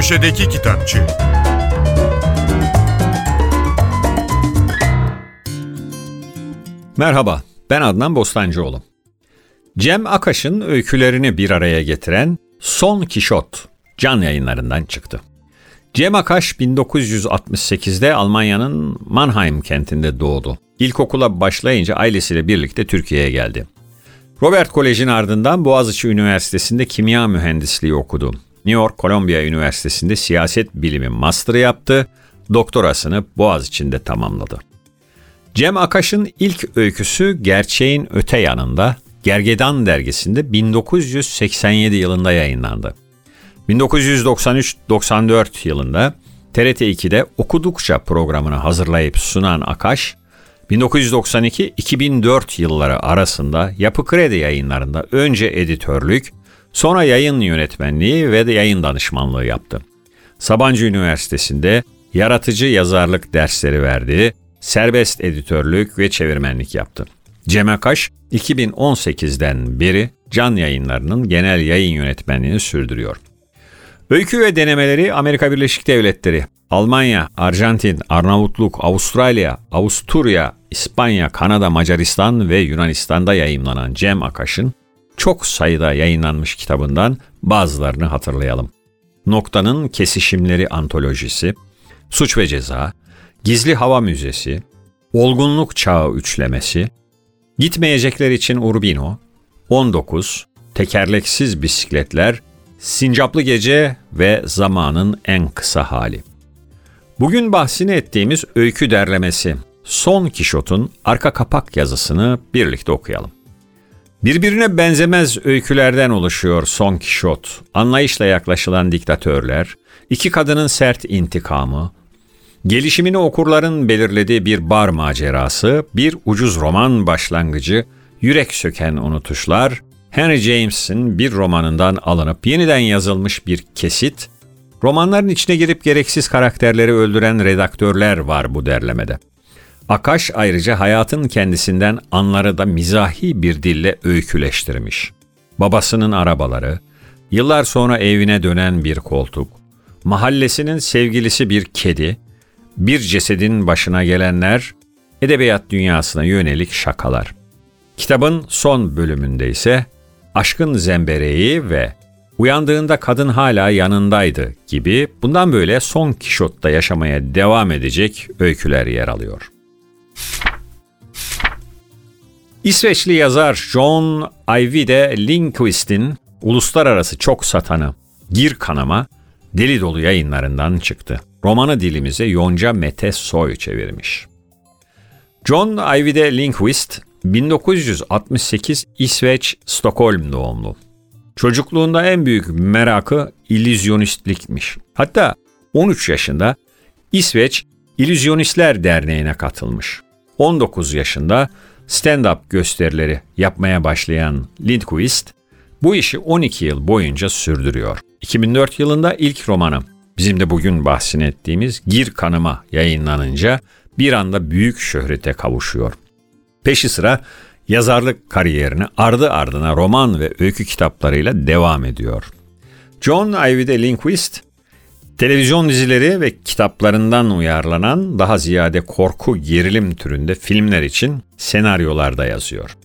Köşedeki Kitapçı Merhaba, ben Adnan Bostancıoğlu. Cem Akaş'ın öykülerini bir araya getiren Son Kişot can yayınlarından çıktı. Cem Akaş 1968'de Almanya'nın Mannheim kentinde doğdu. İlkokula başlayınca ailesiyle birlikte Türkiye'ye geldi. Robert Kolej'in ardından Boğaziçi Üniversitesi'nde kimya mühendisliği okudu. New York Columbia Üniversitesi'nde siyaset bilimi master yaptı, doktorasını Boğaziçi'nde tamamladı. Cem Akaş'ın ilk öyküsü Gerçeğin Öte Yanında Gergedan dergisinde 1987 yılında yayınlandı. 1993-94 yılında TRT 2'de Okudukça programını hazırlayıp sunan Akaş, 1992-2004 yılları arasında Yapı Kredi yayınlarında önce editörlük, sonra yayın yönetmenliği ve de yayın danışmanlığı yaptı. Sabancı Üniversitesi'nde yaratıcı yazarlık dersleri verdi, serbest editörlük ve çevirmenlik yaptı. Cem Akaş 2018'den beri Can Yayınları'nın genel yayın yönetmenliğini sürdürüyor. Öykü ve denemeleri Amerika Birleşik Devletleri, Almanya, Arjantin, Arnavutluk, Avustralya, Avusturya, İspanya, Kanada, Macaristan ve Yunanistan'da yayınlanan Cem Akaş'ın çok sayıda yayınlanmış kitabından bazılarını hatırlayalım. Noktanın Kesişimleri Antolojisi, Suç ve Ceza, Gizli Hava Müzesi, Olgunluk Çağı Üçlemesi, Gitmeyecekler için Urbino, 19, Tekerleksiz Bisikletler, Sincaplı Gece ve Zamanın En Kısa Hali. Bugün bahsini ettiğimiz öykü derlemesi Son Kişot'un arka kapak yazısını birlikte okuyalım. Birbirine benzemez öykülerden oluşuyor Son Kişot. Anlayışla yaklaşılan diktatörler, iki kadının sert intikamı, gelişimini okurların belirlediği bir bar macerası, bir ucuz roman başlangıcı, yürek söken unutuşlar, Henry James'in bir romanından alınıp yeniden yazılmış bir kesit, romanların içine girip gereksiz karakterleri öldüren redaktörler var bu derlemede. Akaş ayrıca hayatın kendisinden anları da mizahi bir dille öyküleştirmiş. Babasının arabaları, yıllar sonra evine dönen bir koltuk, mahallesinin sevgilisi bir kedi, bir cesedin başına gelenler, edebiyat dünyasına yönelik şakalar. Kitabın son bölümünde ise aşkın zembereği ve uyandığında kadın hala yanındaydı gibi bundan böyle son Kişot'ta yaşamaya devam edecek öyküler yer alıyor. İsveçli yazar John Ajvide Lindqvist'in uluslararası çok satanı Gir Kanama deli dolu yayınlarından çıktı. Romanı dilimize Yonca Mete Soy çevirmiş. John Ajvide Lindqvist 1968 İsveç Stockholm doğumlu. Çocukluğunda en büyük merakı illüzyonistlikmiş. Hatta 13 yaşında İsveç İllüzyonistler Derneği'ne katılmış. 19 yaşında stand-up gösterileri yapmaya başlayan Lindquist bu işi 12 yıl boyunca sürdürüyor. 2004 yılında ilk romanı bizim de bugün bahsini ettiğimiz Gir Kanıma yayınlanınca bir anda büyük şöhrete kavuşuyor. Peşi sıra yazarlık kariyerini ardı ardına roman ve öykü kitaplarıyla devam ediyor. John Ajvide Lindquist, televizyon dizileri ve kitaplarından uyarlanan daha ziyade korku gerilim türünde filmler için senaryolar da yazıyor.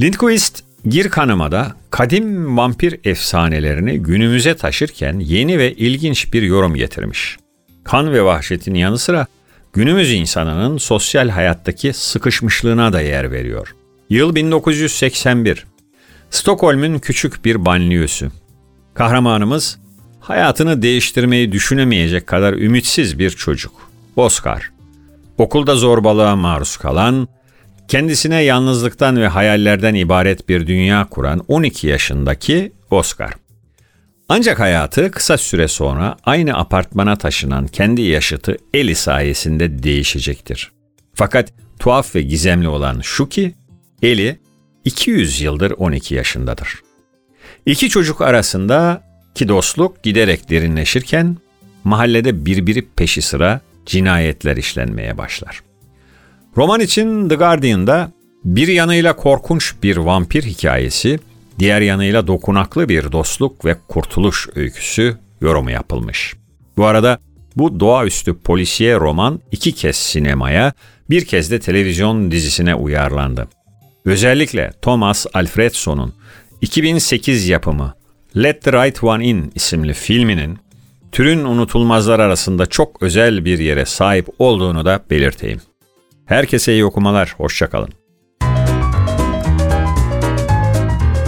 Lindquist, Gir Kanıma'da kadim vampir efsanelerini günümüze taşırken yeni ve ilginç bir yorum getirmiş. Kan ve vahşetin yanı sıra günümüz insanının sosyal hayattaki sıkışmışlığına da yer veriyor. Yıl 1981. Stockholm'un küçük bir banliyösü. Kahramanımız hayatını değiştirmeyi düşünemeyecek kadar ümitsiz bir çocuk. Oscar. Okulda zorbalığa maruz kalan, kendisine yalnızlıktan ve hayallerden ibaret bir dünya kuran 12 yaşındaki Oscar. Ancak hayatı kısa süre sonra aynı apartmana taşınan kendi yaşıtı Eli sayesinde değişecektir. Fakat tuhaf ve gizemli olan şu ki Eli 200 yıldır 12 yaşındadır. İki çocuk arasında ki dostluk giderek derinleşirken mahallede birbiri peşi sıra cinayetler işlenmeye başlar. Roman için The Guardian'da bir yanıyla korkunç bir vampir hikayesi, diğer yanıyla dokunaklı bir dostluk ve kurtuluş öyküsü yorumu yapılmış. Bu arada bu doğaüstü polisiye roman iki kez sinemaya, bir kez de televizyon dizisine uyarlandı. Özellikle Thomas Alfredson'un 2008 yapımı Let the Right One In isimli filminin türün unutulmazlar arasında çok özel bir yere sahip olduğunu da belirteyim. Herkese iyi okumalar, hoşçakalın.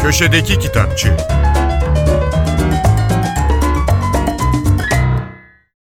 Köşedeki Kitapçı